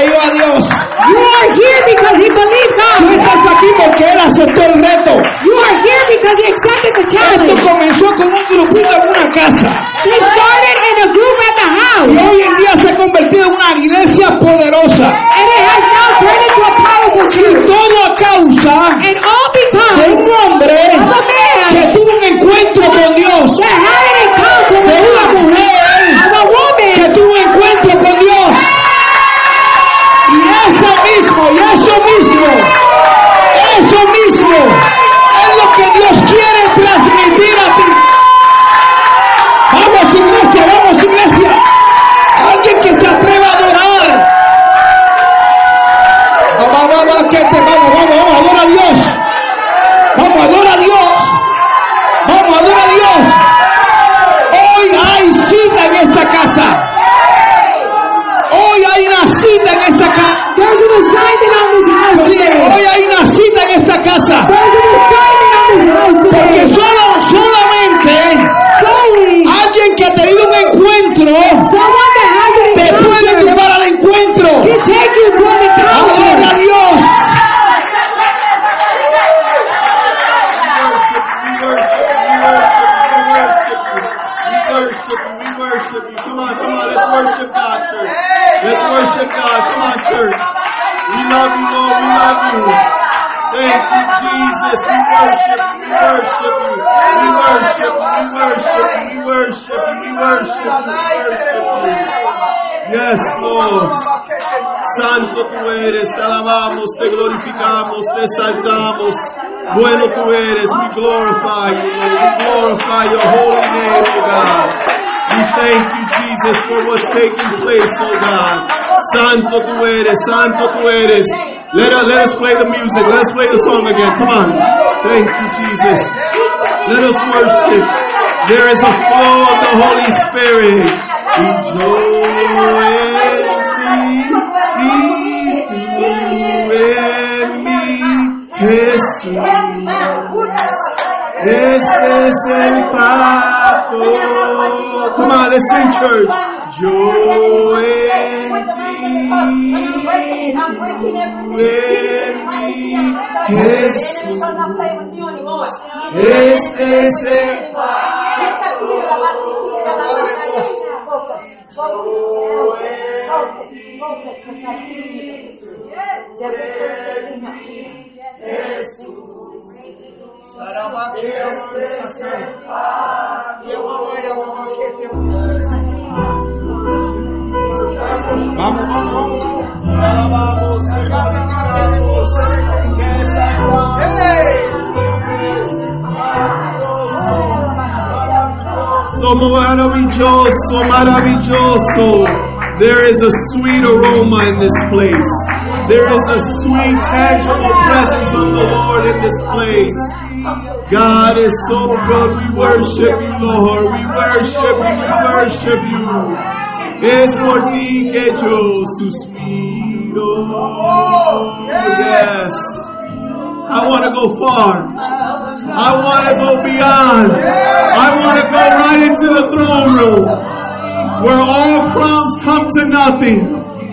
creyó a Dios. You are here because he believed Tú God. estás aquí porque Él aceptó el reto. You are here because he accepted the Esto challenge. comenzó con un grupito en una casa. He started in a group at the Y house. hoy en día se ha convertido en una iglesia poderosa. And it has now turned into a powerful Y church. todo a causa And all Jesus. We worship we worship you. We worship we worship we worship we worship we worship you. Yes, Lord. Santo tú eres, te alabamos, te glorificamos, te exaltamos. Bueno tú eres, we glorify you, Lord. We glorify your holy name, oh God. We thank you, Jesus, for what's taking place, oh God. Santo tú eres, santo tú eres. Let us, let us play the music. Let us play the song again. Come on. Thank you, Jesus. Let us worship. There is a flow of the Holy Spirit. Jesús. Este es el. Come on, let's sing church. Yo en ti, tú en mí, Jesús. Este es el Vamos, vamos. Alabamos, te glorificamos, te exaltamos. So maravilloso, maravilloso. There is a sweet aroma in this place. There is a sweet, tangible presence of the Lord in this place. God is so good. We worship you, Lord. We worship you. We worship you. Es por ti que yo suspiro. Yes. I want to go far. I want to go beyond. I want to go right into the throne room where all crowns come to nothing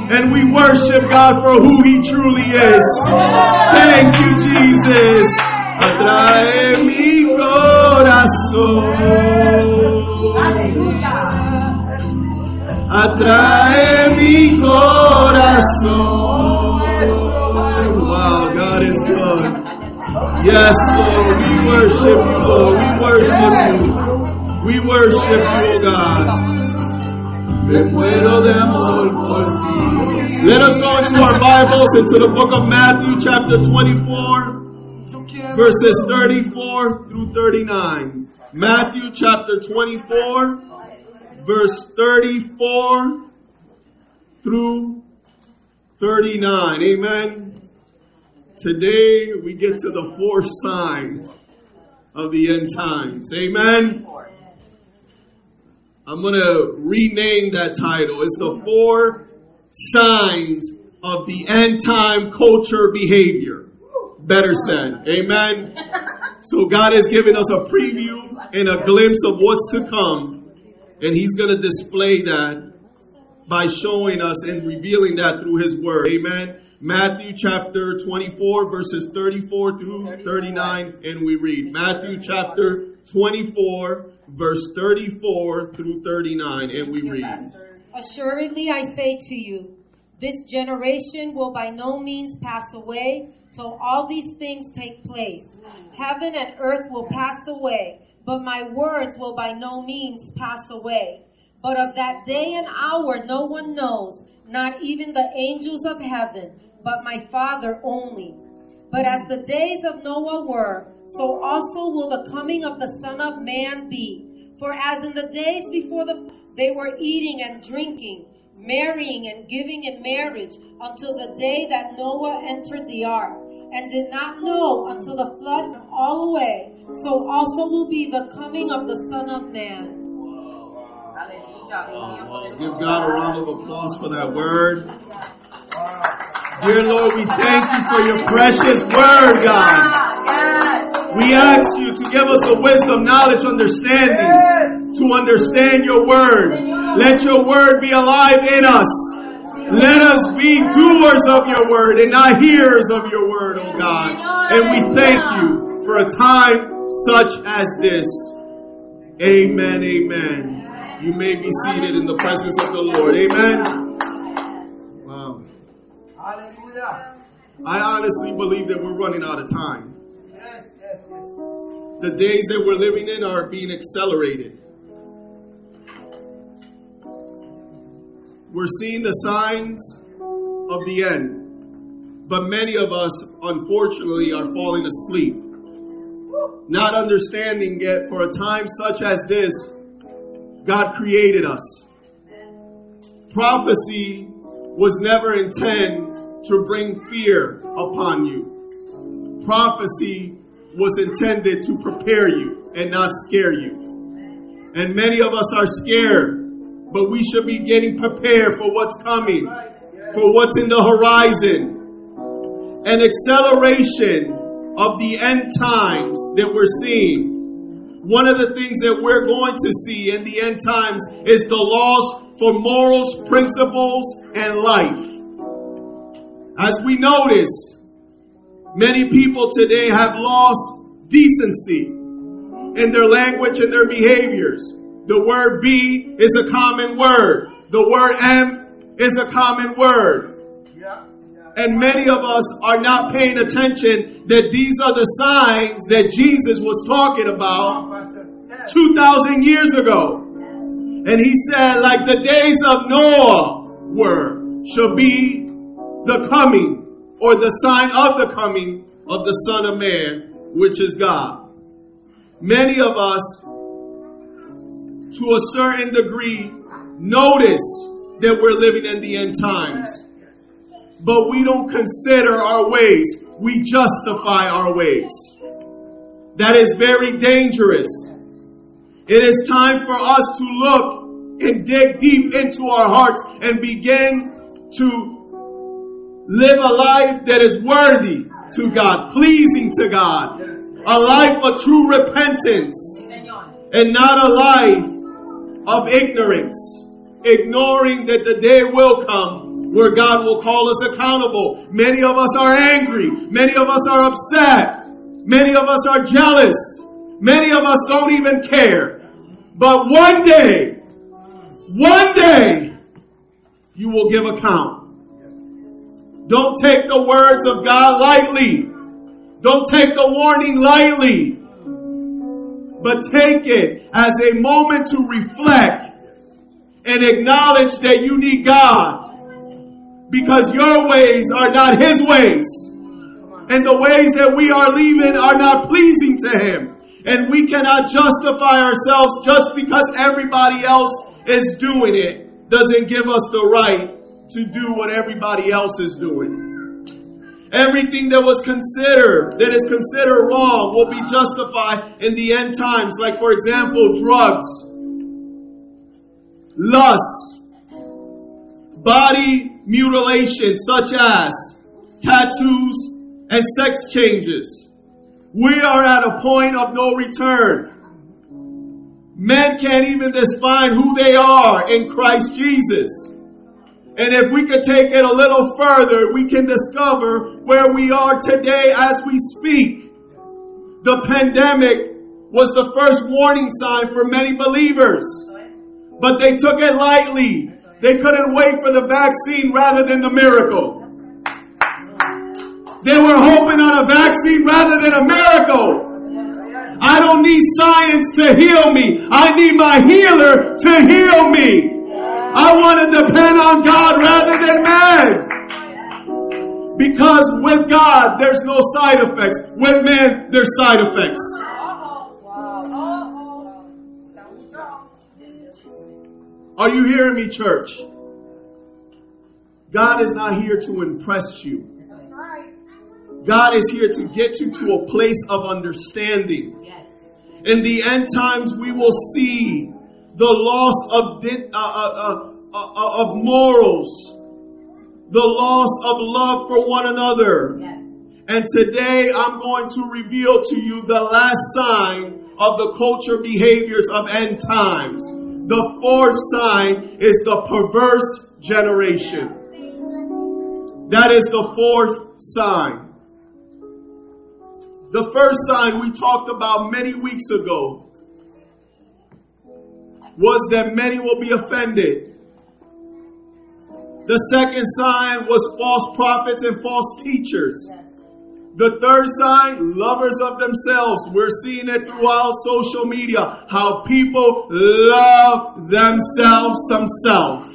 and we worship God for who He truly is. Thank you, Jesus. Atrae mi corazón. Atrae mi corazón. Wow, God is good. Yes, Lord, we worship you, Lord. We worship you. We worship you, God. Let us go into our Bibles, into the book of Matthew, chapter 24, verses 34 through 39. Matthew, chapter 24, verse 34 through 39. Amen. Today we get to the fourth sign of the end times. Amen. I'm going to rename that title. It's the four signs of the end time culture behavior. Better said. Amen. So God has given us a preview and a glimpse of what's to come. And He's going to display that by showing us and revealing that through his word. Amen. Matthew chapter 24 verses 34 through 39 and we read Matthew chapter 24 verse 34 through 39 and we read Assuredly, I say to you, this generation will by no means pass away till all these things take place. Heaven and earth will pass away, but my words will by no means pass away. But of that day and hour no one knows, not even the angels of heaven, but my Father only. But as the days of Noah were, so also will the coming of the Son of Man be. For as in the days before the they were eating and drinking, marrying and giving in marriage until the day that Noah entered the ark, and did not know until the flood went all away, so also will be the coming of the Son of Man. Give God a round of applause for that word. Dear Lord, we thank you for your precious word, God. We ask you to give us a wisdom, knowledge, understanding to understand your word. Let your word be alive in us. Let us be doers of your word and not hearers of your word, oh God. And we thank you for a time such as this. Amen, amen. You may be seated in the presence of the Lord. Amen. Wow. Hallelujah. I honestly believe that we're running out of time. The days that we're living in are being accelerated. We're seeing the signs of the end. But many of us, unfortunately, are falling asleep. Not understanding yet for a time such as this, God created us. Prophecy was never intended to bring fear upon you. Prophecy was intended to prepare you and not scare you. And many of us are scared, but we should be getting prepared for what's coming, for what's in the horizon. An acceleration of the end times that we're seeing. One of the things that we're going to see in the end times is the laws for morals, principles, and life. As we notice, many people today have lost decency in their language and their behaviors. The word be is a common word. The word am is a common word. And many of us are not paying attention that these are the signs that Jesus was talking about 2,000 years ago. And he said, like the days of Noah were, shall be the coming or the sign of the coming of the Son of Man, which is God. Many of us, to a certain degree, notice that we're living in the end times. But we don't consider our ways. We justify our ways. That is very dangerous. It is time for us to look and dig deep into our hearts and begin to live a life that is worthy to God, pleasing to God, a life of true repentance, and not a life of ignorance, ignoring that the day will come where God will call us accountable. Many of us are angry. Many of us are upset. Many of us are jealous. Many of us don't even care. But one day, one day, you will give account. Don't take the words of God lightly. Don't take the warning lightly. But take it as a moment to reflect and acknowledge that you need God. Because your ways are not His ways. And the ways that we are leaving are not pleasing to Him. And we cannot justify ourselves just because everybody else is doing it. Doesn't give us the right to do what everybody else is doing. Everything that was considered, that is considered wrong, will be justified in the end times. Like, for example, drugs, lust, body mutilation, such as tattoos and sex changes. We are at a point of no return. Men can't even define who they are in Christ Jesus. And if we could take it a little further, we can discover where we are today as we speak. The pandemic was the first warning sign for many believers, but they took it lightly. They couldn't wait for the vaccine rather than the miracle. They were hoping on a vaccine rather than a miracle. I don't need science to heal me. I need my healer to heal me. I want to depend on God rather than man. Because with God, there's no side effects. With man, there's side effects. Are you hearing me, church? God is not here to impress you. God is here to get you to a place of understanding. In the end times, we will see the loss of di- uh, uh, uh, uh, of morals, the loss of love for one another. And today, I'm going to reveal to you the last sign of the culture behaviors of end times. The fourth sign is the perverse generation. That is the fourth sign. The first sign we talked about many weeks ago was that many will be offended. The second sign was false prophets and false teachers. The third sign, lovers of themselves. We're seeing it throughout social media, how people love themselves some self.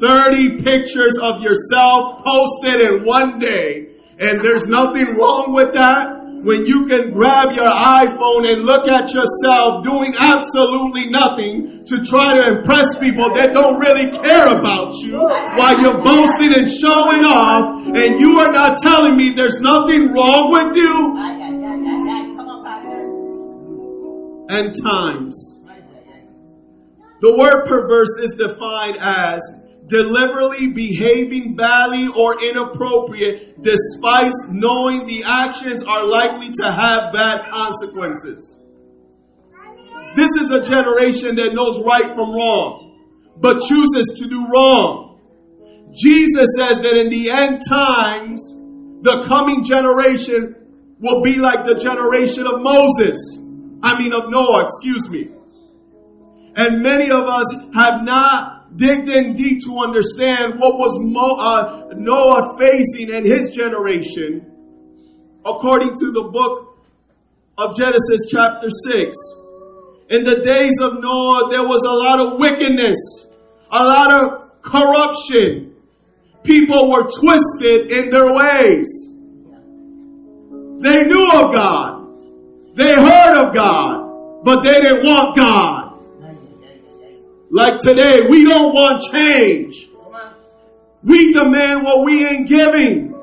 30 pictures of yourself posted in one day. And there's nothing wrong with that when you can grab your iPhone and look at yourself doing absolutely nothing to try to impress people that don't really care about you while you're boasting and showing off and you are not telling me there's nothing wrong with you and times. The word perverse is defined as deliberately behaving badly or inappropriate despite knowing the actions are likely to have bad consequences. This is a generation that knows right from wrong, but chooses to do wrong. Jesus says that in the end times, the coming generation will be like the generation of Moses. I mean of Noah, excuse me. And many of us have not digged in deep to understand what was Mo, uh, Noah facing and his generation according to the book of Genesis chapter 6. In the days of Noah, there was a lot of wickedness, a lot of corruption. People were twisted in their ways. They knew of God. They heard of God, but they didn't want God. Like today, we don't want change. We demand what we ain't giving.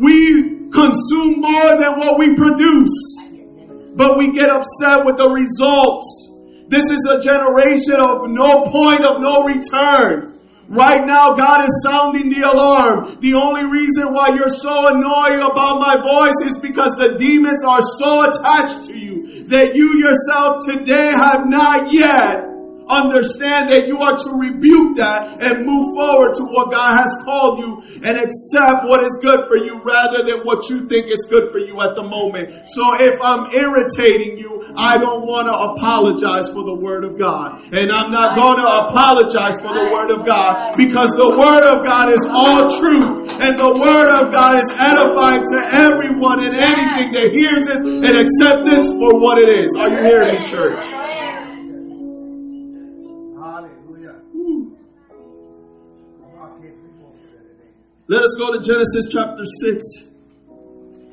We consume more than what we produce. But we get upset with the results. This is a generation of no point of no return. Right now, God is sounding the alarm. The only reason why you're so annoyed about my voice is because the demons are so attached to you that you yourself today have not yet understand that you are to rebuke that and move forward to what God has called you and accept what is good for you rather than what you think is good for you at the moment. So if I'm irritating you, I don't want to apologize for the word of God. And I'm not going to apologize for the word of God because the word of God is all truth and the word of God is edifying to everyone and anything that hears it and accept this for what it is. Are you hearing me, church? Let us go to Genesis chapter 6,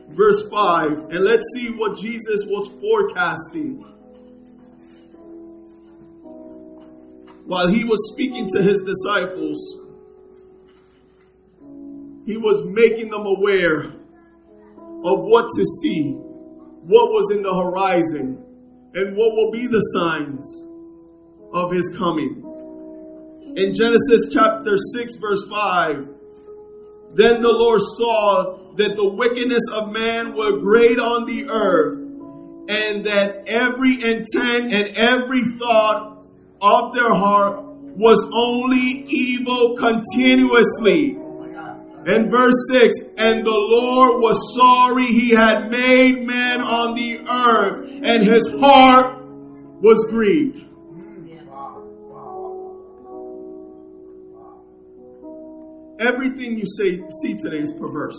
verse 5, and let's see what Jesus was forecasting while he was speaking to his disciples. He was making them aware of what to see, what was in the horizon, and what will be the signs of his coming. In Genesis chapter 6, verse 5, then the Lord saw that the wickedness of man were great on the earth, and that every intent and every thought of their heart was only evil continuously. And verse 6 And the Lord was sorry he had made man on the earth, and his heart was grieved. Everything you say, see today is perverse.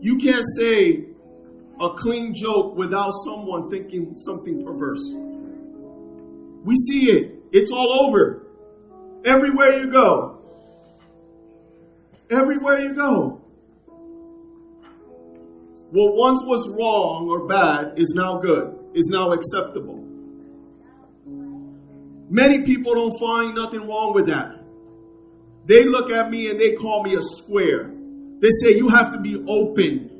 You can't say a clean joke without someone thinking something perverse. We see it. It's all over. Everywhere you go. Everywhere you go. What once was wrong or bad is now good, is now acceptable. Many people don't find nothing wrong with that. They look at me and they call me a square. They say you have to be open.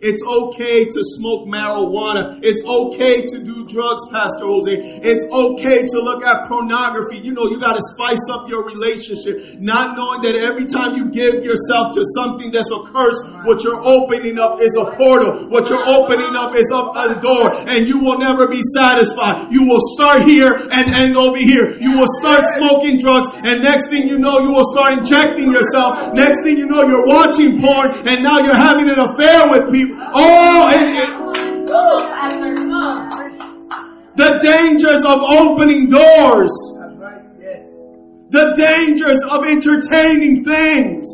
It's okay to smoke marijuana. It's okay to do drugs, Pastor Jose. It's okay to look at pornography. You know, you got to spice up your relationship, not knowing that every time you give yourself to something that's a curse, what you're opening up is a portal. What you're opening up is up a door, and you will never be satisfied. You will start here and end over here. You will start smoking drugs, and next thing you know, you will start injecting yourself. Next thing you know, you're watching porn, and now you're having an affair with people. Oh, the dangers of opening doors. The dangers of entertaining things.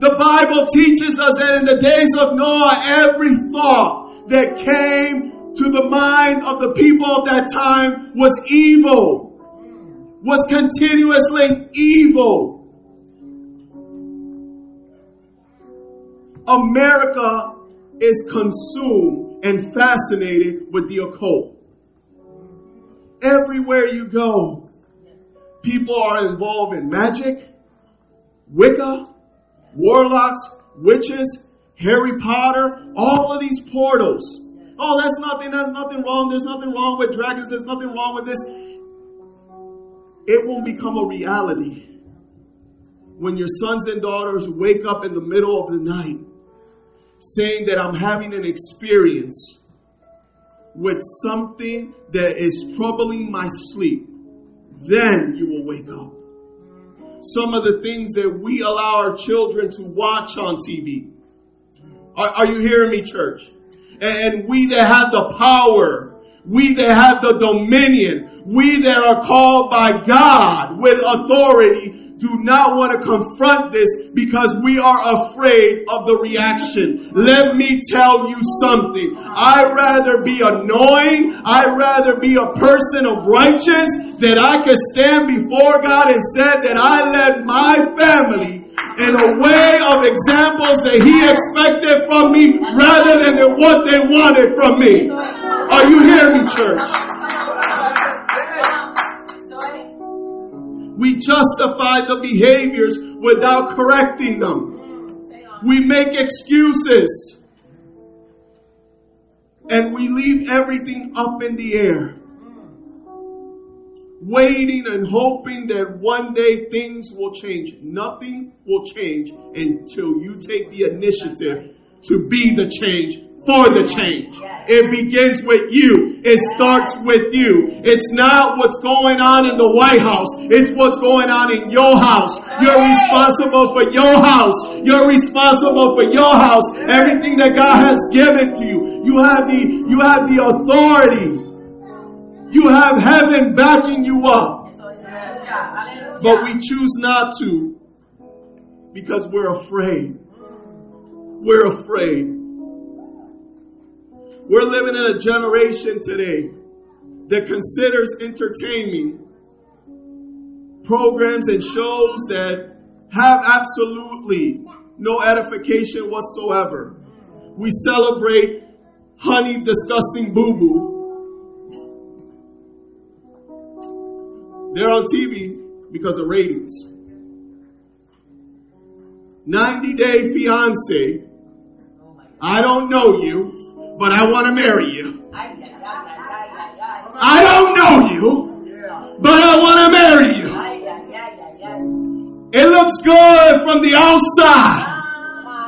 The Bible teaches us that in the days of Noah, every thought that came to the mind of the people of that time was evil, was continuously evil. America is consumed and fascinated with the occult. Everywhere you go, people are involved in magic, Wicca, warlocks, witches, Harry Potter, all of these portals. Oh, that's nothing, that's nothing wrong. There's nothing wrong with dragons. There's nothing wrong with this. It won't become a reality when your sons and daughters wake up in the middle of the night saying that I'm having an experience with something that is troubling my sleep, then you will wake up. Some of the things that we allow our children to watch on TV. Are, are you hearing me, church? And, and we that have the power, we that have the dominion, we that are called by God with authority do not want to confront this because we are afraid of the reaction. Let me tell you something. I'd rather be annoying. I'd rather be a person of righteous that I could stand before God and said that I led my family in a way of examples that he expected from me rather than what they wanted from me. Are you hearing me, church? We justify the behaviors without correcting them. We make excuses. And we leave everything up in the air. Waiting and hoping that one day things will change. Nothing will change until you take the initiative to be the change for the change. It begins with you. It starts with you. It's not what's going on in the White House. It's what's going on in your house. You're responsible for your house. You're responsible for your house. Everything that God has given to you. You have the, you have the authority. You have heaven backing you up. But we choose not to because we're afraid. We're afraid. We're living in a generation today that considers entertaining programs and shows that have absolutely no edification whatsoever. We celebrate honey disgusting boo boo. They're on TV because of ratings. 90 Day Fiance. I don't know you but I want to marry you. I don't know you, but I want to marry you. It looks good from the outside,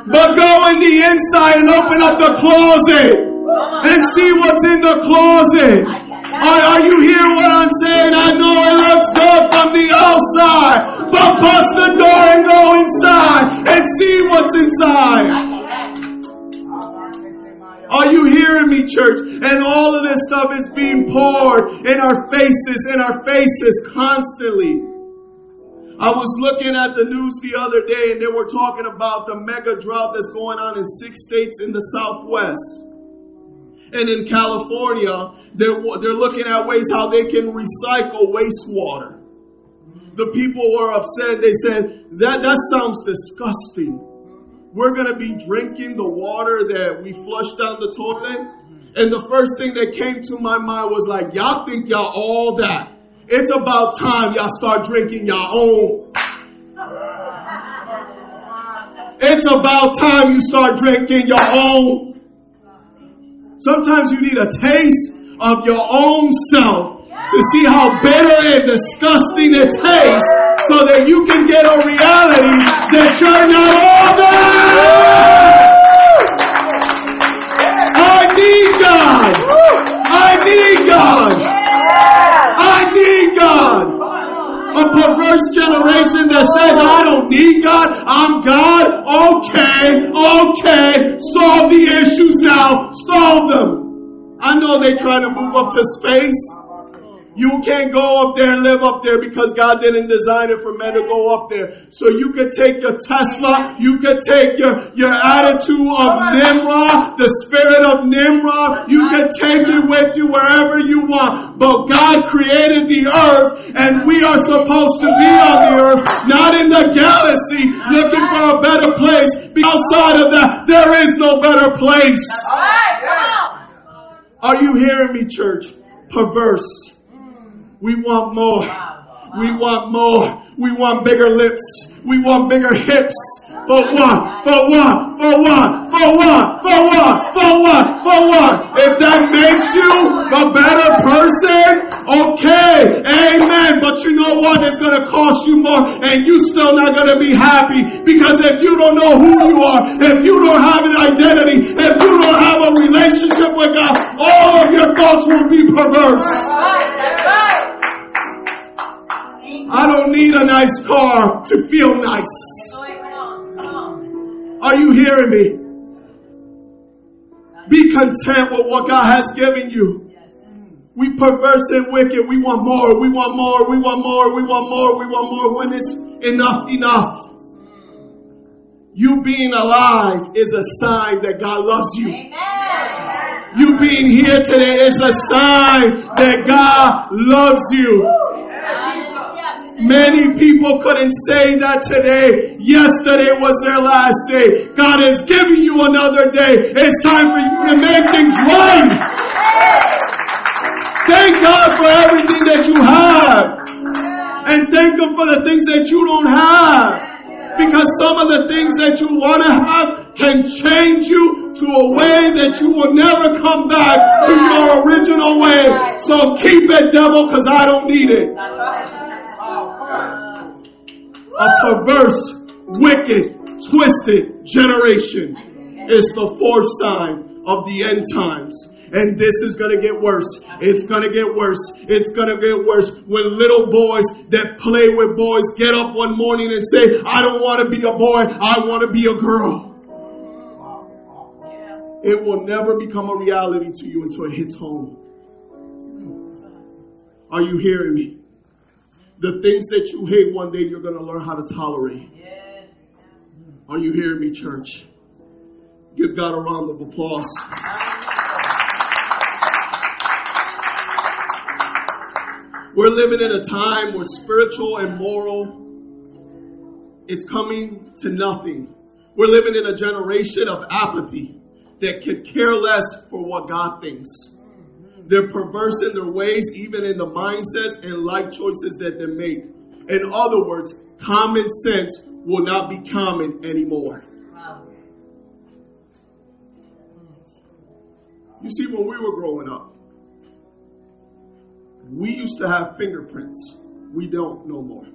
but go in the inside and open up the closet and see what's in the closet. Are, are you hearing what I'm saying? I know it looks good from the outside, but bust the door and go inside and see what's inside. Are you hearing me, church? And all of this stuff is being poured in our faces, in our faces constantly. I was looking at the news the other day and they were talking about the mega drought that's going on in six states in the Southwest. And in California, they're, they're looking at ways how they can recycle wastewater. The people were upset. They said, that, that sounds disgusting. We're going to be drinking the water that we flushed down the toilet. And the first thing that came to my mind was like, y'all think y'all all that. It's about time y'all start drinking your own. It's about time you start drinking your own. Sometimes you need a taste of your own self to see how bitter and disgusting it tastes so that you can get a reality that you're not generation that says, I don't need God. I'm God. Okay. Okay. Solve the issues now. Solve them. I know they try to move up to space. You can't go up there and live up there because God didn't design it for men to go up there. So you could take your Tesla, you could take your, your attitude of Nimrod, the spirit of Nimrod, you could take it with you wherever you want. But God created the earth and we are supposed to be on the earth, not in the galaxy looking for a better place. Outside of that, there is no better place. Are you hearing me, church? Perverse. We want more. We want more. We want bigger lips. We want bigger hips. For what? For what? For what? For what? For what? For what? For what? If that makes you a better person, okay. Amen. But you know what? It's going to cost you more and you still not going to be happy because if you don't know who you are, if you don't have an identity, if you don't have a relationship with God, all of your thoughts will be perverse. I don't need a nice car to feel nice. Are you hearing me? Be content with what God has given you. We perverse and wicked. We want more. We want more. We want more. We want more. We want more. When it's enough, enough. You being alive is a sign that God loves you. You being here today is a sign that God loves you. Many people couldn't say that today. Yesterday was their last day. God has given you another day. It's time for you to make things right. Thank God for everything that you have. And thank Him for the things that you don't have. Because some of the things that you want to have can change you to a way that you will never come back to your original way. So keep it, devil, because I don't need it a perverse, wicked, twisted generation is the fourth sign of the end times. And this is gonna get worse. It's gonna get worse. It's gonna get worse when little boys that play with boys get up one morning and say, I don't wanna be a boy, I wanna be a girl. It will never become a reality to you until it hits home. Are you hearing me? The things that you hate, one day you're going to learn how to tolerate. Are you hearing me, church? Give God a round of applause. We're living in a time where spiritual and moral it's coming to nothing. We're living in a generation of apathy that could care less for what God thinks. They're perverse in their ways, even in the mindsets and life choices that they make. In other words, common sense will not be common anymore. You see, when we were growing up, we used to have fingerprints. We don't no more.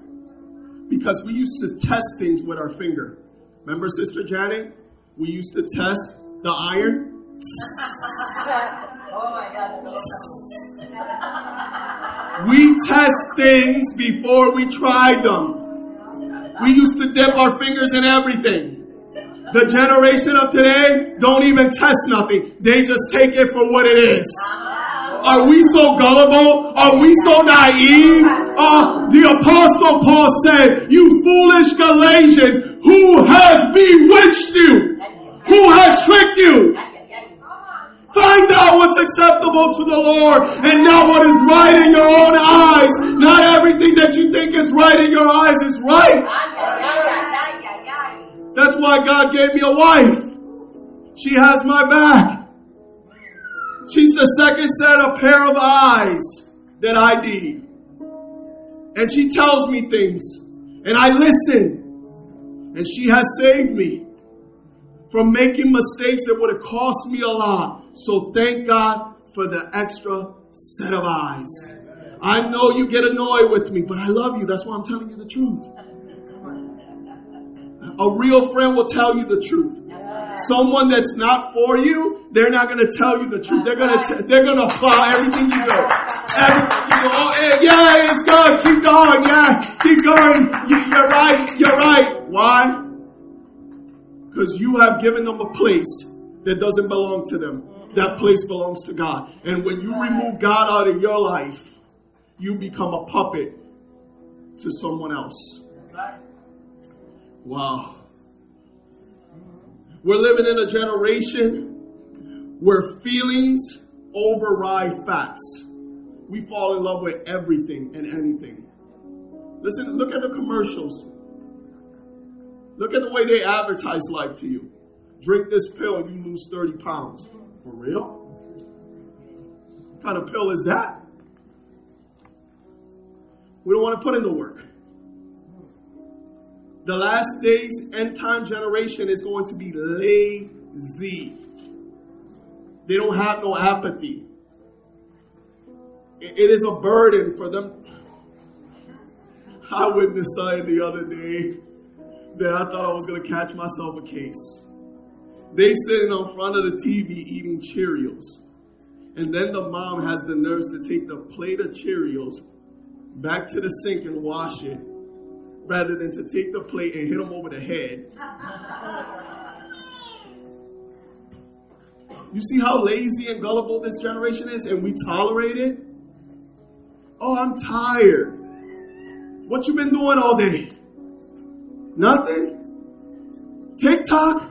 Because we used to test things with our finger. Remember, Sister Janet? We used to test the iron. We test things before we try them. We used to dip our fingers in everything. The generation of today don't even test nothing. They just take it for what it is. Are we so gullible? Are we so naive? Uh, the apostle Paul said, you foolish Galatians, who has bewitched you? Who has tricked you? Find out what's acceptable to the Lord and not what is right in your own eyes. Not everything that you think is right in your eyes is right. That's why God gave me a wife. She has my back. She's the second set of pair of eyes that I need. And she tells me things and I listen. And she has saved me from making mistakes that would have cost me a lot. So thank God for the extra set of eyes. I know you get annoyed with me, but I love you. That's why I'm telling you the truth. A real friend will tell you the truth. Someone that's not for you, they're not going to tell you the truth. They're going to they're going to apply everything you do. Everything you go, oh, eh, yeah, it's good. Keep going. Yeah, keep going. You, you're right. You're right. Why? Because you have given them a place that doesn't belong to them. That place belongs to God. And when you remove God out of your life, you become a puppet to someone else. Wow. We're living in a generation where feelings override facts. We fall in love with everything and anything. Listen, look at the commercials. Look at the way they advertise life to you. Drink this pill and you lose 30 pounds. For real? What kind of pill is that? We don't want to put in the work. The last days, end time generation is going to be lazy. They don't have no apathy. It is a burden for them. I witnessed something the other day that I thought I was going to catch myself a case. They sitting on front of the TV eating Cheerios. And then the mom has the nerves to take the plate of Cheerios back to the sink and wash it rather than to take the plate and hit them over the head. You see how lazy and gullible this generation is, and we tolerate it? Oh, I'm tired. What you been doing all day? Nothing? TikTok?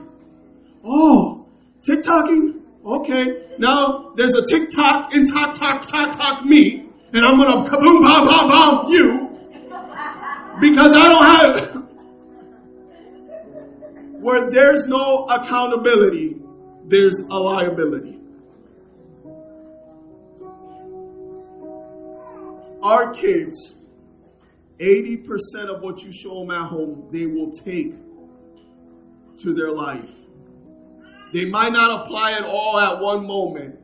Oh, TikToking? Okay. Now there's a TikTok and talk, talk, talk, talk me, and I'm gonna kaboom, bam, bam, bam, you because I don't have. Where there's no accountability, there's a liability. Our kids, 80% of what you show them at home, they will take to their life. They might not apply it all at one moment,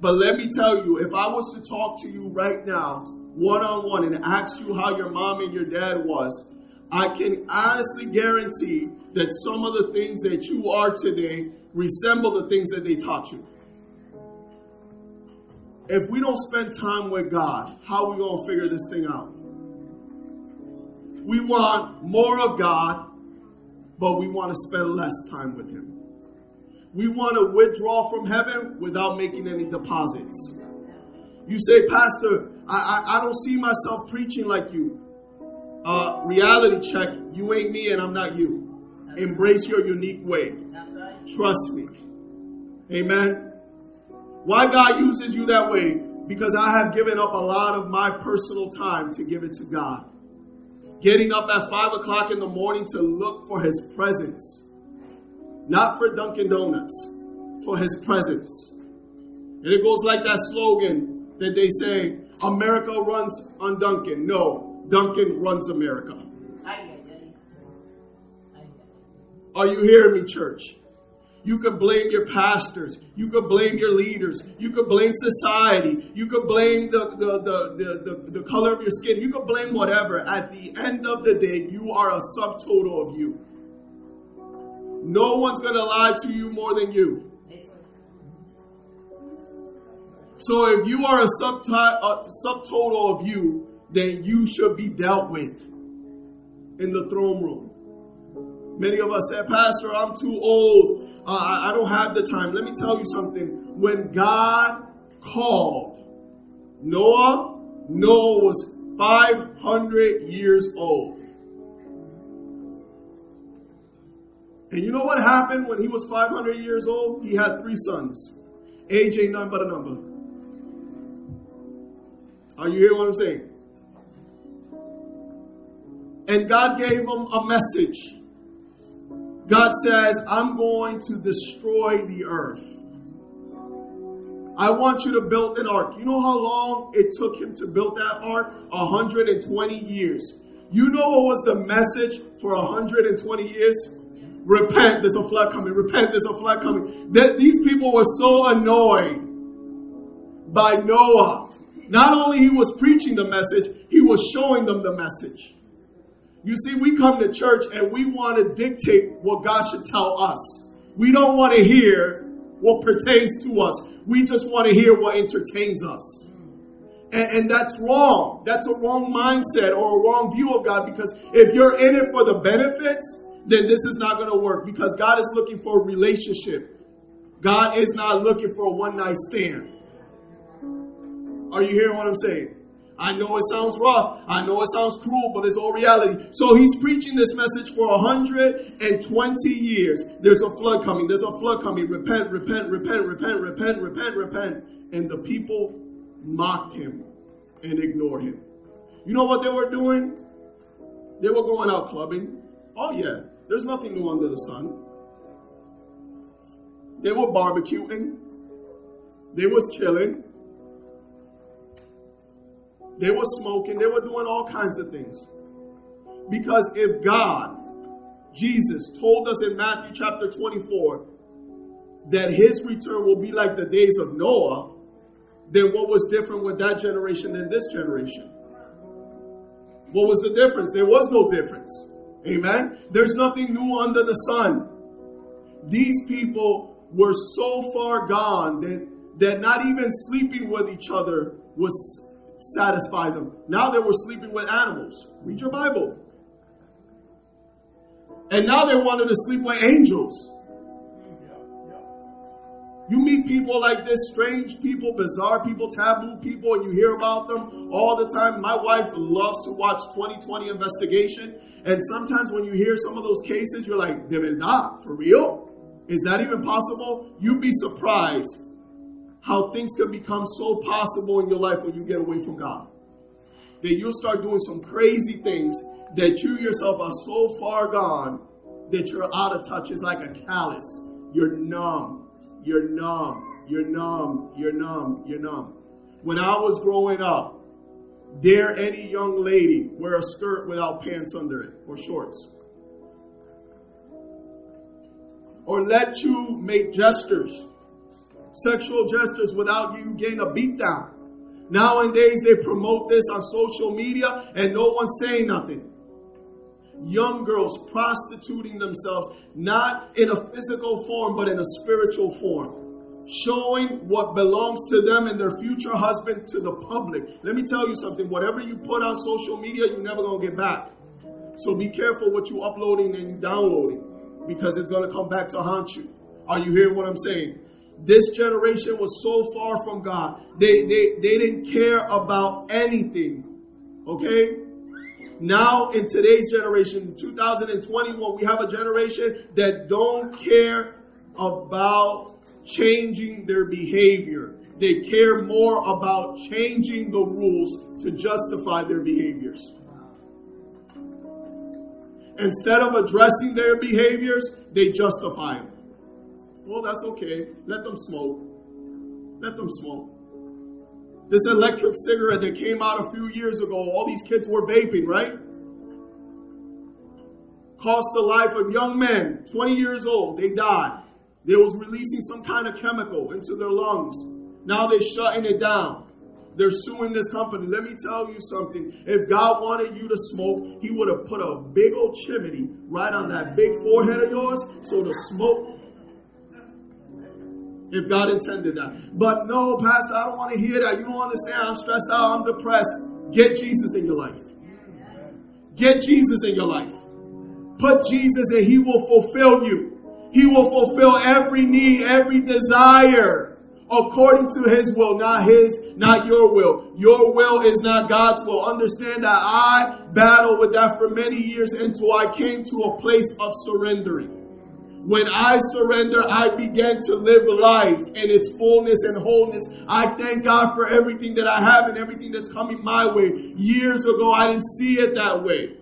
but let me tell you, if I was to talk to you right now one on one and ask you how your mom and your dad was, I can honestly guarantee that some of the things that you are today resemble the things that they taught you. If we don't spend time with God, how are we going to figure this thing out? We want more of God, but we want to spend less time with Him. We want to withdraw from heaven without making any deposits. You say, Pastor, I, I, I don't see myself preaching like you. Uh, reality check, you ain't me and I'm not you. Embrace your unique way. Trust me. Amen. Why God uses you that way? Because I have given up a lot of my personal time to give it to God. Getting up at five o'clock in the morning to look for His presence. Not for Dunkin' Donuts, for His presence. And it goes like that slogan that they say, America runs on Dunkin'. No, Dunkin' runs America. Are you hearing me, church? You could blame your pastors. You could blame your leaders. You could blame society. You could blame the, the, the, the, the, color of your skin. You could blame whatever. At the end of the day, you are a subtotal of you. No one's going to lie to you more than you. So if you are a, subti- a subtotal of you, then you should be dealt with in the throne room. Many of us said, Pastor, I'm too old. Uh, I, I don't have the time. Let me tell you something. When God called Noah, Noah was 500 years old. And you know what happened when he was 500 years old? He had three sons. Age ain't nothing but a number. Are you hearing what I'm saying? And God gave him a message. God says, I'm going to destroy the earth. I want you to build an ark. You know how long it took him to build that ark? 120 years. You know what was the message for 120 years? Repent, there's a flood coming. Repent, there's a flood coming. That these people were so annoyed by Noah. Not only he was preaching the message, he was showing them the message. You see, we come to church and we want to dictate what God should tell us. We don't want to hear what pertains to us. We just want to hear what entertains us. And, and, that's wrong. That's a wrong mindset or a wrong view of God because if you're in it for the benefits, then this is not going to work because God is looking for a relationship. God is not looking for a one night stand. Are you hearing what I'm saying? I know it sounds rough. I know it sounds cruel, but it's all reality. So he's preaching this message for 120 years. There's a flood coming. There's a flood coming. Repent, repent, repent, repent, repent, repent, repent. And the people mocked him and ignored him. You know what they were doing? They were going out clubbing. Oh yeah, there's nothing new under the sun. They were barbecuing. They was chilling. They were smoking. They were doing all kinds of things. Because if God, Jesus, told us in Matthew chapter 24 that his return will be like the days of Noah, then what was different with that generation than this generation? What was the difference? There was no difference. Amen. There's nothing new under the sun. These people were so far gone that, that not even sleeping with each other was satisfy them. Now they were sleeping with animals. Read your Bible. And now they wanted to sleep with angels. You meet people like this, strange people, bizarre people, taboo people, and you hear about them all the time. My wife loves to watch 2020 investigation. And sometimes when you hear some of those cases, you're like, de verdad, for real? Is that even possible? You'd be surprised how things can become so possible in your life when you get away from God. That you'll start doing some crazy things that you yourself are so far gone that you're out of touch. It's like a callus. You're numb. You're numb. You're numb. You're numb. You're numb. When I was growing up, dare any young lady wear a skirt without pants under it or shorts? Or let you make gestures sexual gestures without you getting a beatdown. Nowadays, they promote this on social media and no one's saying nothing. Young girls prostituting themselves, not in a physical form, but in a spiritual form. Showing what belongs to them and their future husband to the public. Let me tell you something whatever you put on social media, you're never going to get back. So be careful what you're uploading and downloading because it's going to come back to haunt you. Are you hearing what I'm saying? This generation was so far from God. They, they, they didn't care about anything. Okay? Now in today's generation, 2021, we have a generation that don't care about changing their behavior. They care more about changing the rules to justify their behaviors. Instead of addressing their behaviors, they justify them. Well, that's okay. Let them smoke. Let them smoke. This electric cigarette that came out a few years ago, all these kids were vaping, right? Cost the life of young men, 20 years old, they died. They was releasing some kind of chemical into their lungs. Now they're shutting it down. They're suing this company. Let me tell you something. If God wanted you to smoke, He would have put a big old chimney right on that big forehead of yours so the smoke If God intended that. But no, Pastor, I don't want to hear that. You don't understand. I'm stressed out. I'm depressed. Get Jesus in your life. Get Jesus in your life. Put Jesus and He will fulfill you. He will fulfill every need, every desire according to His will, not His, not your will. Your will is not God's will. Understand that I battled with that for many years until I came to a place of surrendering. When I surrender, I began to live life in its fullness and wholeness. I thank God for everything that I have and everything that's coming my way. Years ago, I didn't see it that way.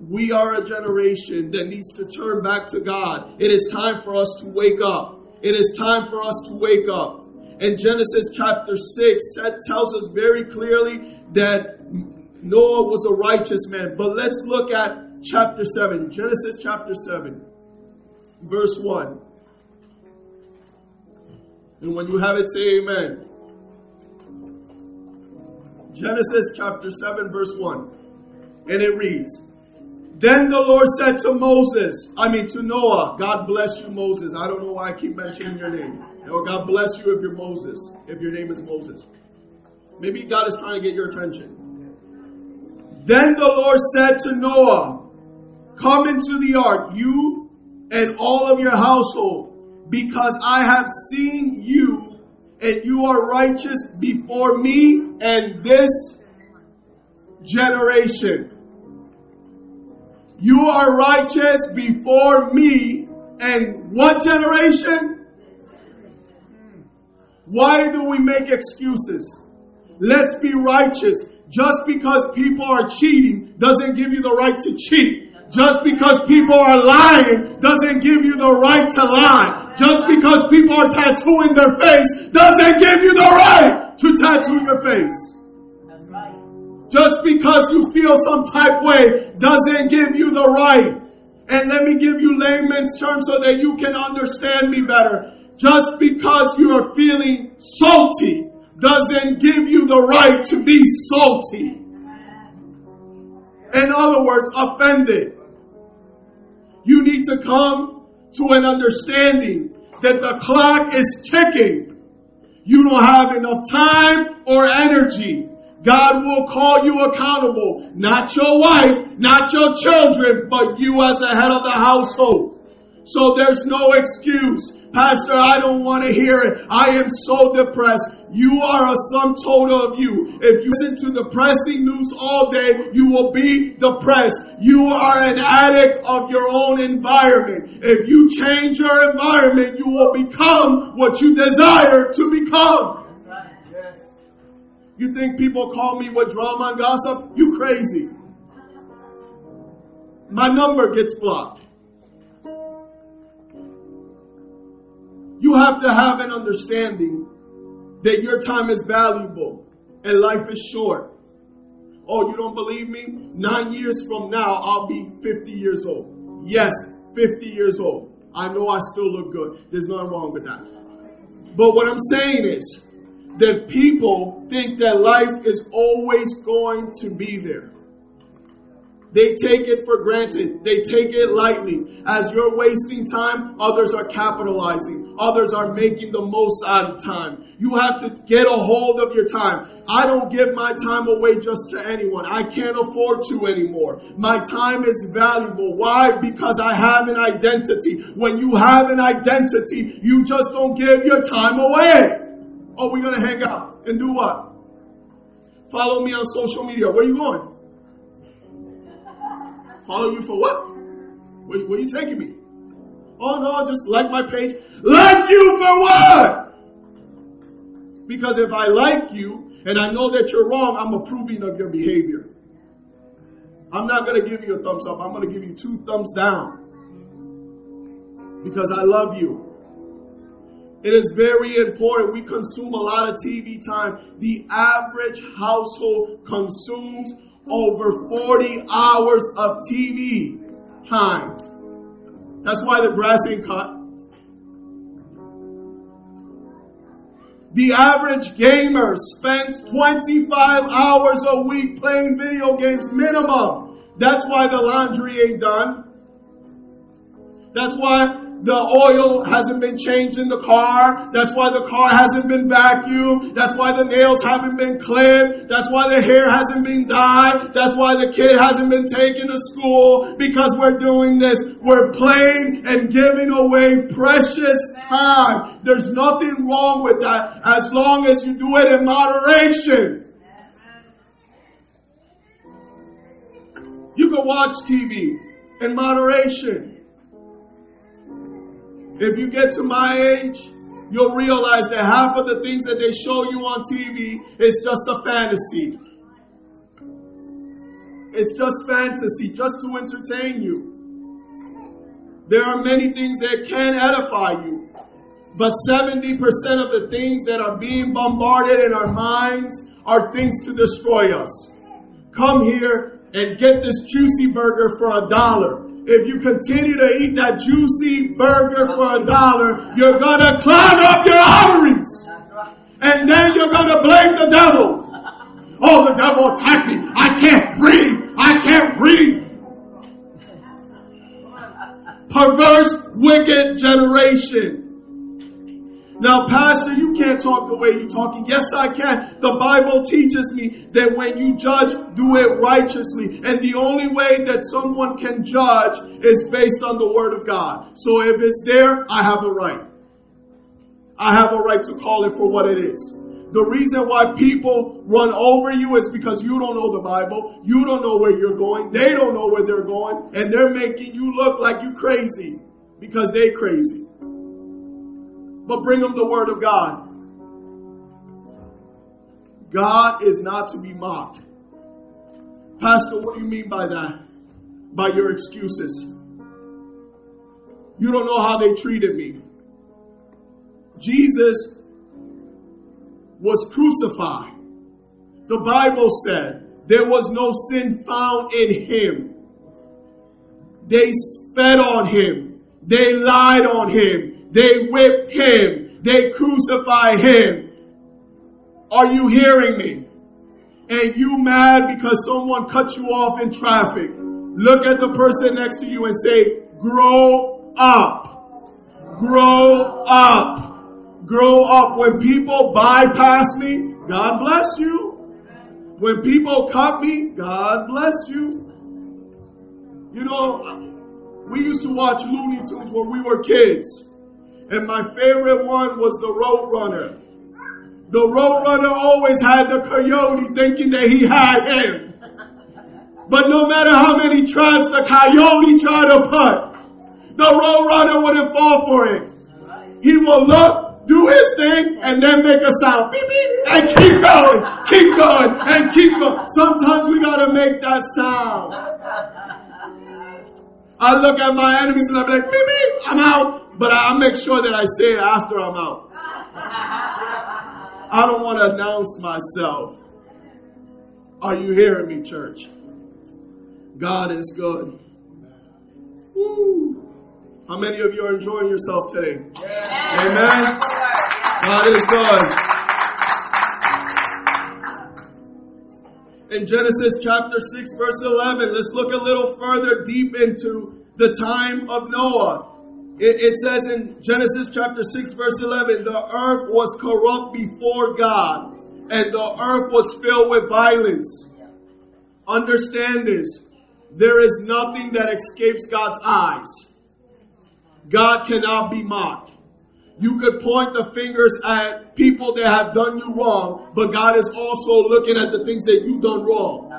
We are a generation that needs to turn back to God. It is time for us to wake up. It is time for us to wake up. And Genesis chapter 6 tells us very clearly that Noah was a righteous man. But let's look at chapter 7. Genesis chapter 7, verse 1. And when you have it, say amen. Genesis chapter 7, verse 1. And it reads, then the Lord said to Moses, I mean to Noah, God bless you, Moses. I don't know why I keep mentioning your name. Or God bless you if you're Moses, if your name is Moses. Maybe God is trying to get your attention. Then the Lord said to Noah, Come into the ark, you and all of your household, because I have seen you, and you are righteous before me and this generation. You are righteous before me and what generation? Why do we make excuses? Let's be righteous. Just because people are cheating doesn't give you the right to cheat. Just because people are lying doesn't give you the right to lie. Just because people are tattooing their face doesn't give you the right to tattoo your face. Just because you feel some type way doesn't give you the right. And let me give you layman's terms so that you can understand me better. Just because you are feeling salty doesn't give you the right to be salty. In other words, offended. You need to come to an understanding that the clock is ticking. You don't have enough time or energy God will call you accountable. Not your wife, not your children, but you as the head of the household. So there's no excuse. Pastor, I don't want to hear it. I am so depressed. You are a sum total of you. If you listen to depressing news all day, you will be depressed. You are an addict of your own environment. If you change your environment, you will become what you desire to become. You think people call me with drama and gossip? You crazy. My number gets blocked. You have to have an understanding that your time is valuable and life is short. Oh, you don't believe me? Nine years from now, I'll be 50 years old. Yes, 50 years old. I know I still look good. There's nothing wrong with that. But what I'm saying is, that people think that life is always going to be there. They take it for granted. They take it lightly. As you're wasting time, others are capitalizing. Others are making the most out of time. You have to get a hold of your time. I don't give my time away just to anyone. I can't afford to anymore. My time is valuable. Why? Because I have an identity. When you have an identity, you just don't give your time away. Oh, we're going to hang out and do what? Follow me on social media. Where are you going? Follow you for what? Where, where are you taking me? Oh no, just like my page. Like you for what? Because if I like you and I know that you're wrong, I'm approving of your behavior. I'm not going to give you a thumbs up. I'm going to give you two thumbs down. Because I love you. It is very important. We consume a lot of TV time. The average household consumes over 40 hours of TV time. That's why the grass ain't cut. The average gamer spends 25 hours a week playing video games minimum. That's why the laundry ain't done. That's why the oil hasn't been changed in the car. That's why the car hasn't been vacuumed. That's why the nails haven't been clipped. That's why the hair hasn't been dyed. That's why the kid hasn't been taken to school because we're doing this. We're playing and giving away precious time. There's nothing wrong with that as long as you do it in moderation. You can watch TV in moderation. If you get to my age, you'll realize that half of the things that they show you on TV is just a fantasy. It's just fantasy, just to entertain you. There are many things that can edify you, but 70% of the things that are being bombarded in our minds are things to destroy us. Come here and get this juicy burger for a dollar. If you continue to eat that juicy burger for a dollar, you're gonna clog up your arteries. And then you're gonna blame the devil. Oh, the devil attacked me. I can't breathe. I can't breathe. Perverse, wicked generation. Now, Pastor, you can't talk the way you're talking. Yes, I can. The Bible teaches me that when you judge, do it righteously. And the only way that someone can judge is based on the Word of God. So if it's there, I have a right. I have a right to call it for what it is. The reason why people run over you is because you don't know the Bible. You don't know where you're going. They don't know where they're going. And they're making you look like you crazy because they crazy but bring them the word of God. God is not to be mocked. Pastor, what do you mean by that? By your excuses. You don't know how they treated me. Jesus was crucified. The Bible said there was no sin found in him. They spat on him. They lied on him. They whipped him. They crucified him. Are you hearing me? And you mad because someone cut you off in traffic. Look at the person next to you and say, grow up. Grow up. Grow up. When people bypass me, God bless you. When people cut me, God bless you. You know, we used to watch Looney Tunes when we were kids. And my favorite one was the Roadrunner. The Roadrunner always had the coyote thinking that he had him. But no matter how many traps the coyote tried to put, the Roadrunner wouldn't fall for it. He will look, do his thing, and then make a sound. Beep, beep, and keep going, keep going, and keep going. Sometimes we gotta make that sound. I look at my enemies and I'm like, beep, beep, I'm out but I make sure that I say it after I'm out. I don't want to announce myself. Are you hearing me, church? God is good. Woo. How many of you are enjoying yourself today? Amen. God is good. In Genesis chapter 6 verse 11, let's look a little further deep into the time of Noah. It, it says in Genesis chapter 6 verse 11, the earth was corrupt before God and the earth was filled with violence. Understand this. There is nothing that escapes God's eyes. God cannot be mocked. You could point the fingers at people that have done you wrong, but God is also looking at the things that you've done wrong.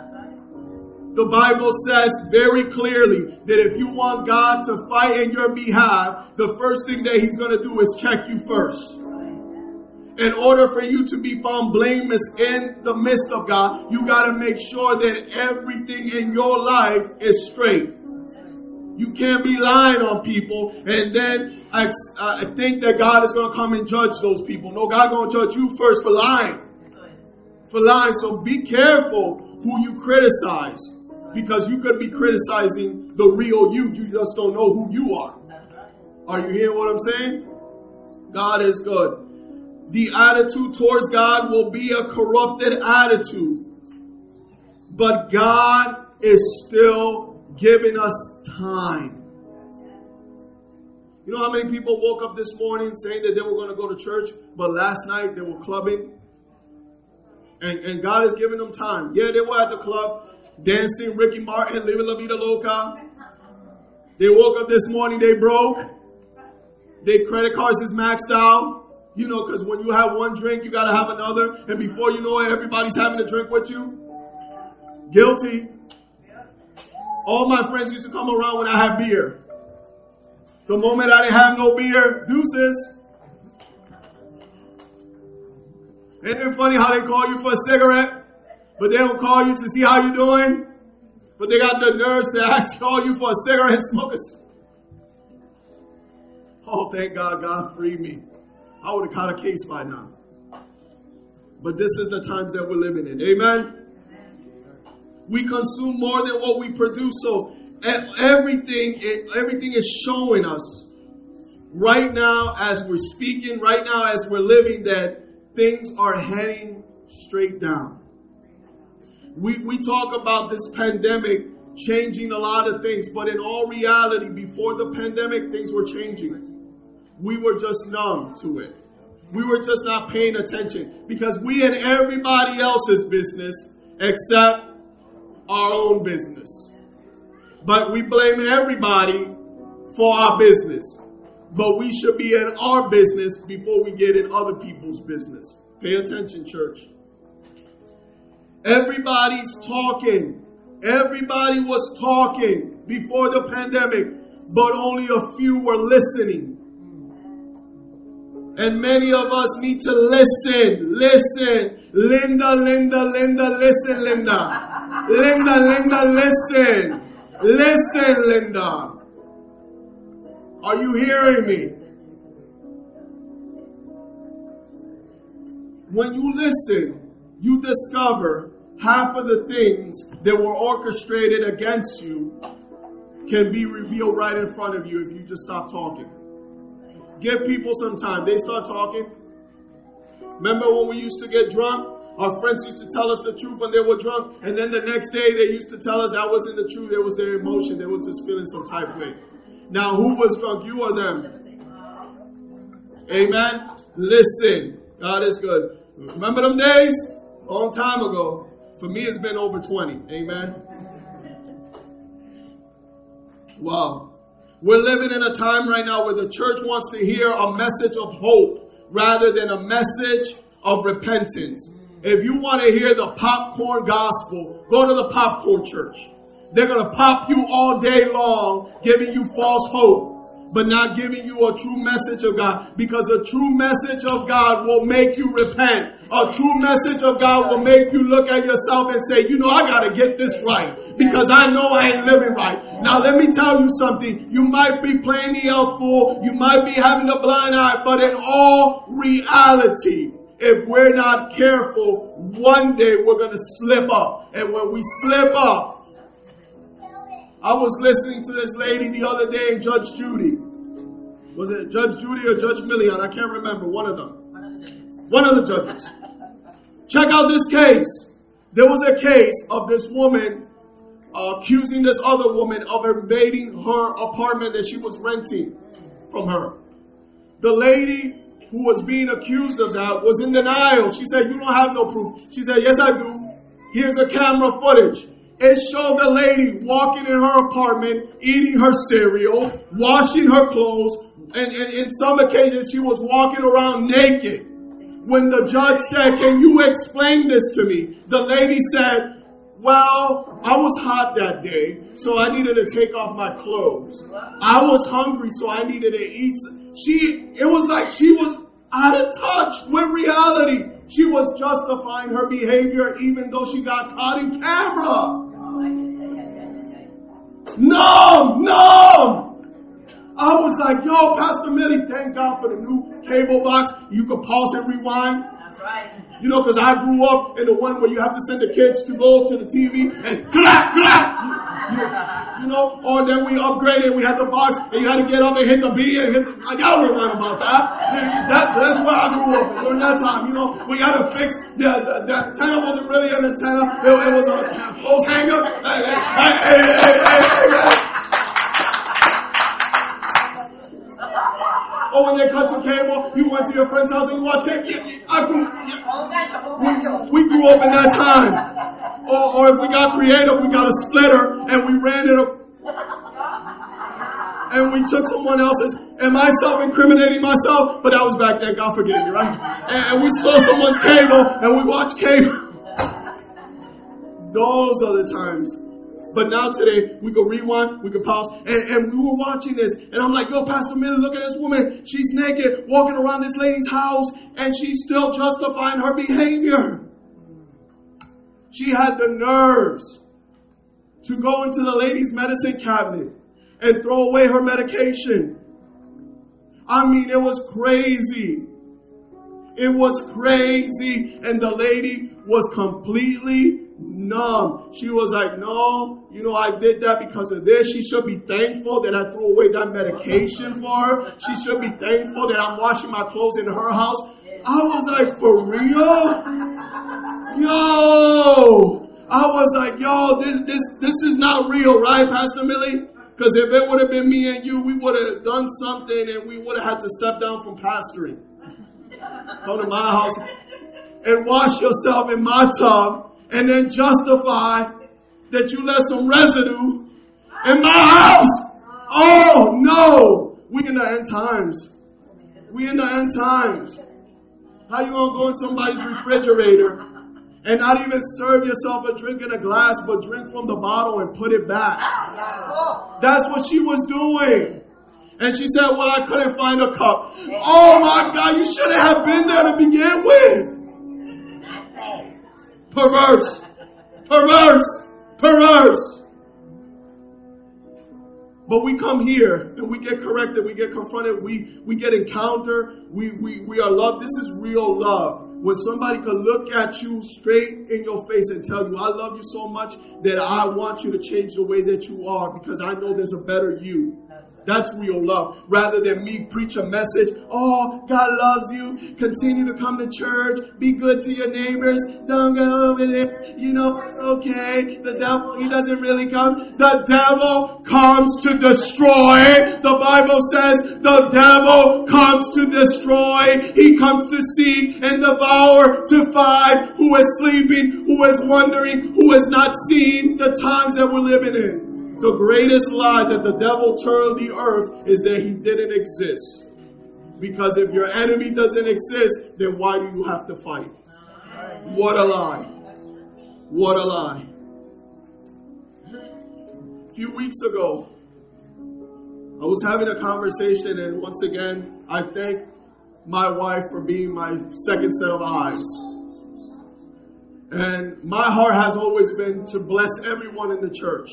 The Bible says very clearly that if you want God to fight in your behalf, the first thing that He's going to do is check you first. In order for you to be found blameless in the midst of God, you got to make sure that everything in your life is straight. You can't be lying on people and then I, I uh, think that God is going to come and judge those people. No, God going to judge you first for lying. For lying. So be careful who you criticize because you could be criticizing the real you. You just don't know who you are. Are you hearing what I'm saying? God is good. The attitude towards God will be a corrupted attitude. But God is still giving us time. You know how many people woke up this morning saying that they were going to go to church, but last night they were clubbing? And, and God is giving them time. Yeah, they were at the club dancing Ricky Martin, living La Vida Loca. They woke up this morning, they broke. Their credit cards is maxed out. You know, because when you have one drink, you got to have another. And before you know it, everybody's having a drink with you. Guilty. All my friends used to come around when I had beer. The moment I didn't have no beer, deuces. Isn't it funny how they call you for a cigarette, but they don't call you to see how you're doing? But they got the nerves to ask call you for a cigarette and smoke a. Oh, thank God, God freed me. I would have caught a case by now. But this is the times that we're living in. Amen. We consume more than what we produce. So everything, everything is showing us right now as we're speaking, right now as we're living, that things are heading straight down. We, we talk about this pandemic changing a lot of things, but in all reality, before the pandemic, things were changing. We were just numb to it. We were just not paying attention because we had everybody else's business except our own business. But we blame everybody for our business. But we should be in our business before we get in other people's business. Pay attention, church. Everybody's talking. Everybody was talking before the pandemic, but only a few were listening. And many of us need to listen, listen. Linda, Linda, Linda, listen, Linda. Linda, Linda, listen. Listen, Linda. Are you hearing me? When you listen, you discover half of the things that were orchestrated against you can be revealed right in front of you if you just stop talking. Give people some time. They start talking. Remember when we used to get drunk? Our friends used to tell us the truth when they were drunk, and then the next day they used to tell us that wasn't the truth, it was their emotion. They were just feeling some type of way. Now, who was drunk, you or them? Amen. Listen, God is good. Remember them days? Long time ago. For me, it's been over 20. Amen. Wow. We're living in a time right now where the church wants to hear a message of hope rather than a message of repentance. If you want to hear the popcorn gospel, go to the popcorn church. They're going to pop you all day long, giving you false hope but not giving you a true message of God. Because a true message of God will make you repent. A true message of God will make you look at yourself and say, you know, I gotta get this right. Because I know I ain't living right. Now let me tell you something. You might be playing the elf fool. You might be having a blind eye. But in all reality, if we're not careful, one day we're gonna slip up. And when we slip up, I was listening to this lady the other day Judge Judy. Was it Judge Judy or Judge Milian? I can't remember. One of them. One of the judges. Check out this case. There was a case of this woman uh, accusing this other woman of invading her apartment that she was renting from her. The lady who was being accused of that was in denial. She said, You don't have no proof. She said, Yes, I do. Here's a camera footage. It showed the lady walking in her apartment, eating her cereal, washing her clothes, and, and in some occasions she was walking around naked. When the judge said, Can you explain this to me? The lady said, Well, I was hot that day, so I needed to take off my clothes. I was hungry, so I needed to eat. She, it was like she was out of touch with reality. She was justifying her behavior even though she got caught in camera. No, no. I was like, yo, Pastor Millie, thank God for the new cable box. You can pause and rewind. That's right. You know, because I grew up in the one where you have to send the kids to go to the TV and clap, clap. You, you, you know, or then we upgraded, we had the box and you had to get up and hit the B and hit the, y'all were right about that. that. That's where I grew up during that time. You know, we had to fix, the, the, the antenna wasn't really an antenna, it, it was a clothes hanger. Hey, hey, hey, hey, hey, hey, hey. cable. You went to your friend's house and you watched cable. Yeah, yeah, I grew, yeah. We grew up in that time. Or, or if we got creative, we got a splitter and we ran it up and we took someone else's and myself incriminating myself, but that was back then, God forgive me, right? And, and we stole someone's cable and we watched cable. Those are the times. But now today, we can rewind, we can pause, and, and we were watching this, and I'm like, yo, Pastor Miller, look at this woman. She's naked, walking around this lady's house, and she's still justifying her behavior. She had the nerves to go into the lady's medicine cabinet and throw away her medication. I mean, it was crazy. It was crazy. And the lady was completely numb. She was like, no, you know, I did that because of this. She should be thankful that I threw away that medication for her. She should be thankful that I'm washing my clothes in her house. I was like, for real? Yo! I was like, yo, this, this, this is not real, right, Pastor Millie? Because if it would have been me and you, we would have done something and we would have had to step down from pastoring. Come to my house and wash yourself in my tub and then justify that you left some residue in my house. Oh no! We in the end times. We in the end times. How you gonna go in somebody's refrigerator and not even serve yourself a drink in a glass, but drink from the bottle and put it back? That's what she was doing. And she said, well, I couldn't find a cup. Oh my God, you shouldn't have been there to begin with. Perverse. Perverse. Perverse. But we come here and we get corrected, we get confronted, we, we get encountered, we, we, we are loved. This is real love. When somebody can look at you straight in your face and tell you, I love you so much that I want you to change the way that you are because I know there's a better you. That's real love. Rather than me preach a message, oh, God loves you. Continue to come to church. Be good to your neighbors. Don't go over there. You know, it's okay. The devil, he doesn't really come. The devil comes to destroy. The Bible says the devil comes to destroy. He comes to seek and devour, to find who is sleeping, who is wondering, who has not seen the times that we're living in. The greatest lie that the devil turned the earth is that he didn't exist. Because if your enemy doesn't exist, then why do you have to fight? What a lie. What a lie. A few weeks ago, I was having a conversation, and once again, I thank my wife for being my second set of eyes. And my heart has always been to bless everyone in the church.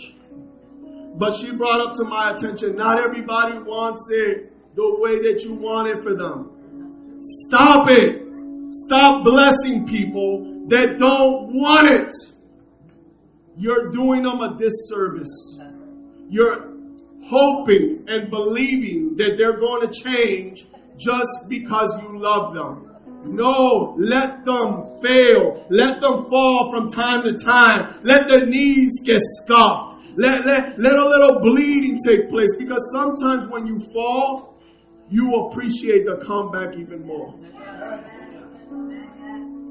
But she brought up to my attention, not everybody wants it the way that you want it for them. Stop it. Stop blessing people that don't want it. You're doing them a disservice. You're hoping and believing that they're going to change just because you love them. No, let them fail. Let them fall from time to time. Let their knees get scuffed. Let, let, let a little bleeding take place because sometimes when you fall, you appreciate the comeback even more.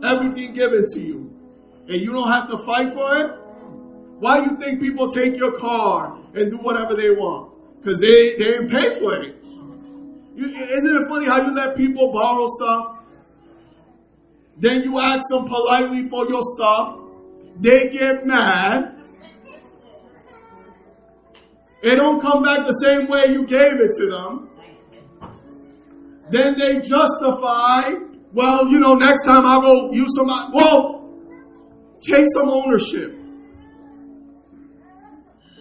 Everything given to you. And you don't have to fight for it. Why do you think people take your car and do whatever they want? Because they, they didn't pay for it. You, isn't it funny how you let people borrow stuff? Then you ask them politely for your stuff. They get mad. It don't come back the same way you gave it to them. Then they justify, well, you know, next time I'll go use some, well, take some ownership.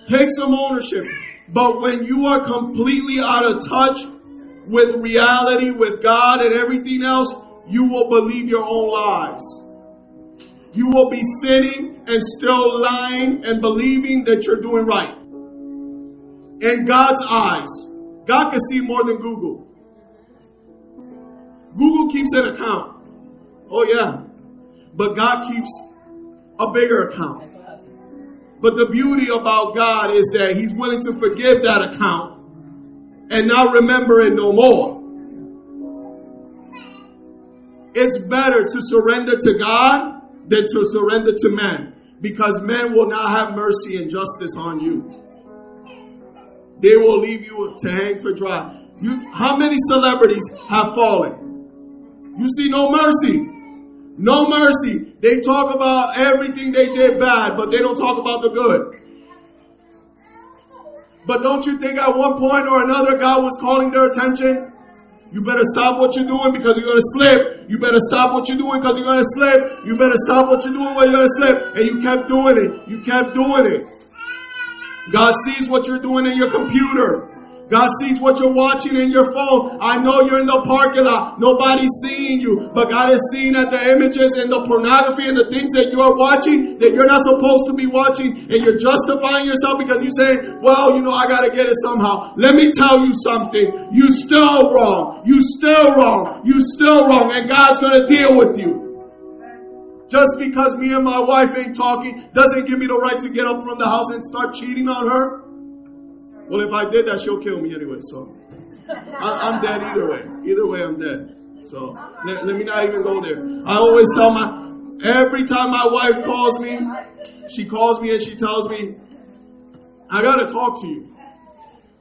Take some ownership. But when you are completely out of touch with reality, with God and everything else, you will believe your own lies. You will be sinning and still lying and believing that you're doing right in God's eyes. God can see more than Google. Google keeps an account. Oh, yeah. But God keeps a bigger account. But the beauty about God is that He's willing to forgive that account and not remember it no more. it's better to surrender to God than to surrender to man because men will not have mercy and justice on you. They will leave you to hang for dry. You, how many celebrities have fallen? You see no mercy. No mercy. They talk about everything they did bad, but they don't talk about the good. But don't you think at one point or another God was calling their attention? You better stop what you're doing because you're going to slip. You better stop what you're doing because you're going to slip. You better stop what you're doing while you're going to slip. And you kept doing it. You kept doing it. God sees what you're doing in your computer. God sees what you're watching in your phone. I know you're in the parking lot. Nobody's seeing you, but God is seeing at the images and the pornography and the things that you are watching that you're not supposed to be watching and you're justifying yourself because you say, well, you know, I gotta get it somehow. Let me tell you something. You still wrong. You still wrong. You still wrong and God's gonna deal with you. Just because me and my wife ain't talking doesn't give me the right to get up from the house and start cheating on her. Well, if I did that, she'll kill me anyway. So I, am dead either way. Either way, I'm dead. So let, let me not even go there. I always tell my every time my wife calls me, she calls me and she tells me, "I gotta talk to you."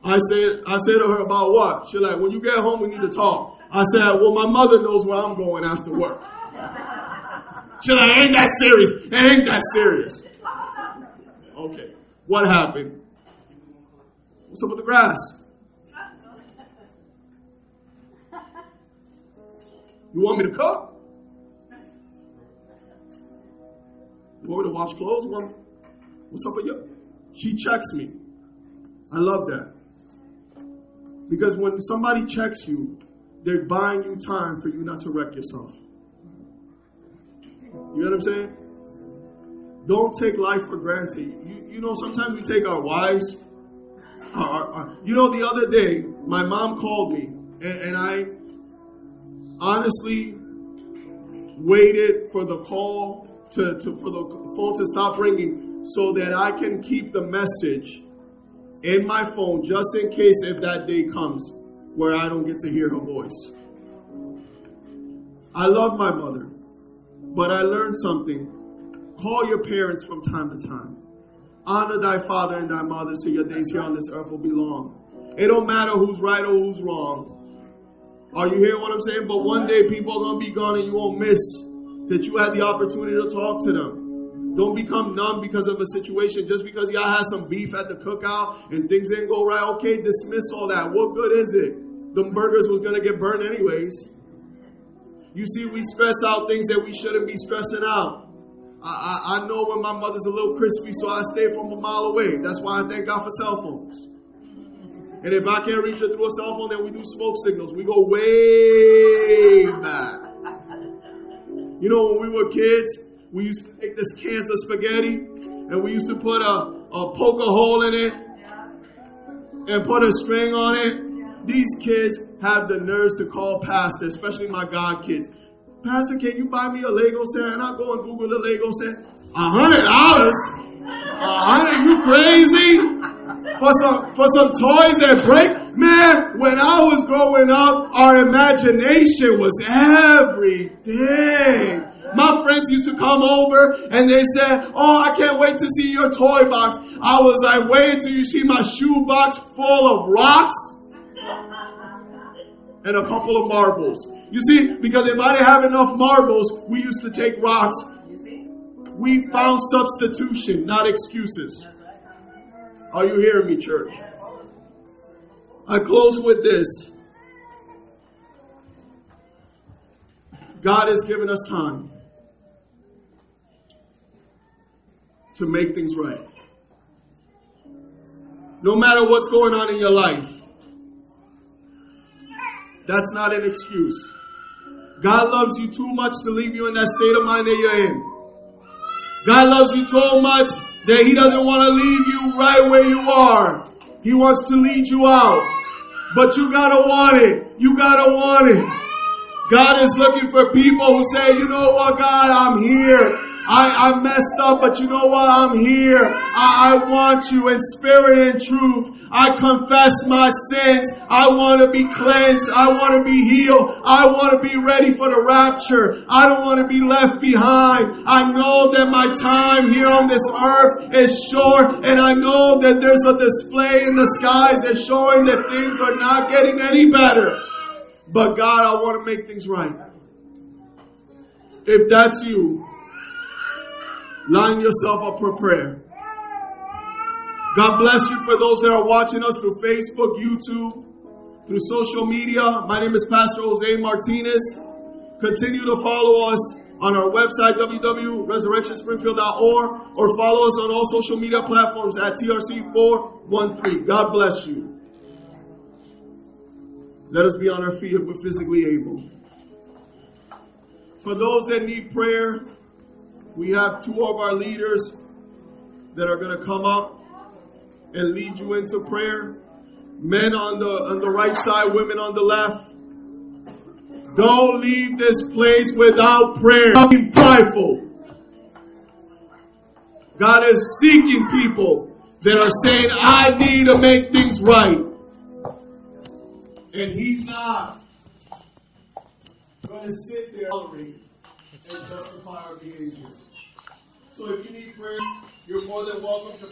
I said, I said to her about what? She's like, "When you get home, we need to talk." I said, "Well, my mother knows where I'm going after work." She's like, "Ain't that serious? It ain't that serious." Okay, what happened? What's up with the grass? You want me to cook? You want me to wash clothes? Want, what's up with you? She checks me. I love that. Because when somebody checks you, they're buying you time for you not to wreck yourself. You know what I'm saying? Don't take life for granted. You, you know, sometimes we take our wives uh, uh, uh, you know, the other day, my mom called me, and, and I honestly waited for the call to, to, for the phone to stop ringing so that I can keep the message in my phone just in case if that day comes where I don't get to hear her voice. I love my mother, but I learned something. Call your parents from time to time. Honor thy father and thy mother so your days here on this earth will be long. It don't matter who's right or who's wrong. Are you hearing what I'm saying? But one day people are going to be gone and you won't miss that you had the opportunity to talk to them. Don't become numb because of a situation. Just because y'all had some beef at the cookout and things didn't go right, okay, dismiss all that. What good is it? The burgers was going to get burned anyways. You see, we stress out things that we shouldn't be stressing out. I, I, know when my mother's a little crispy, so I stay from a mile away. That's why I thank God for cell phones. And if I can't reach her through a cell phone, then we do smoke signals. We go way back. You know, when we were kids, we used to take this cans of spaghetti and we used to put a, a poke a hole in it and put a string on it. These kids have the nerves to call pastor, especially my god kids. Pastor, can you buy me a Lego set? And I go and Google the Lego set. A hundred dollars? A hundred? You crazy? For some for some toys that break? Man, when I was growing up, our imagination was everything. My friends used to come over and they said, Oh, I can't wait to see your toy box. I was like, wait until you see my shoe box full of rocks and a couple of marbles. You see, because if I didn't have enough marbles, we used to take rocks. We found substitution, not excuses. Are you hearing me, church? I close with this. God has given us time to make things right. No matter what's going on in your life, that's not an excuse. God loves you too much to leave you in that state of mind that you're in. God loves you so much that He doesn't want to leave you right where you are. He wants to lead you out. But you gotta want it. You gotta want it. God is looking for people who say, you know what, God, I'm here. I, I messed up, but you know what? I'm here. I, I want you in spirit and truth. I confess my sins. I want to be cleansed. I want to be healed. I want to be ready for the rapture. I don't want to be left behind. I know that my time here on this earth is short and I know that there's a display in the skies that's showing that things are not getting any better. But God, I want to make things right. If that's you, line yourself up for prayer. God bless you for those that are watching us through Facebook, YouTube, through social media. My name is Pastor Jose Martinez. Continue to follow us on our website, www.resurrectionspringfield.org, or follow us on all social media platforms at TRC413. God bless you. Let us be on our feet if we're physically able. For those that need prayer, we have two of our leaders that are going to come up and lead you into prayer. Men on the on the right side, women on the left. Don't leave this place without prayer. Be prideful. God is seeking people that are saying, I need to make things right. And He's not going to sit there and justify our behavior. So if you need prayer, you're more than welcome to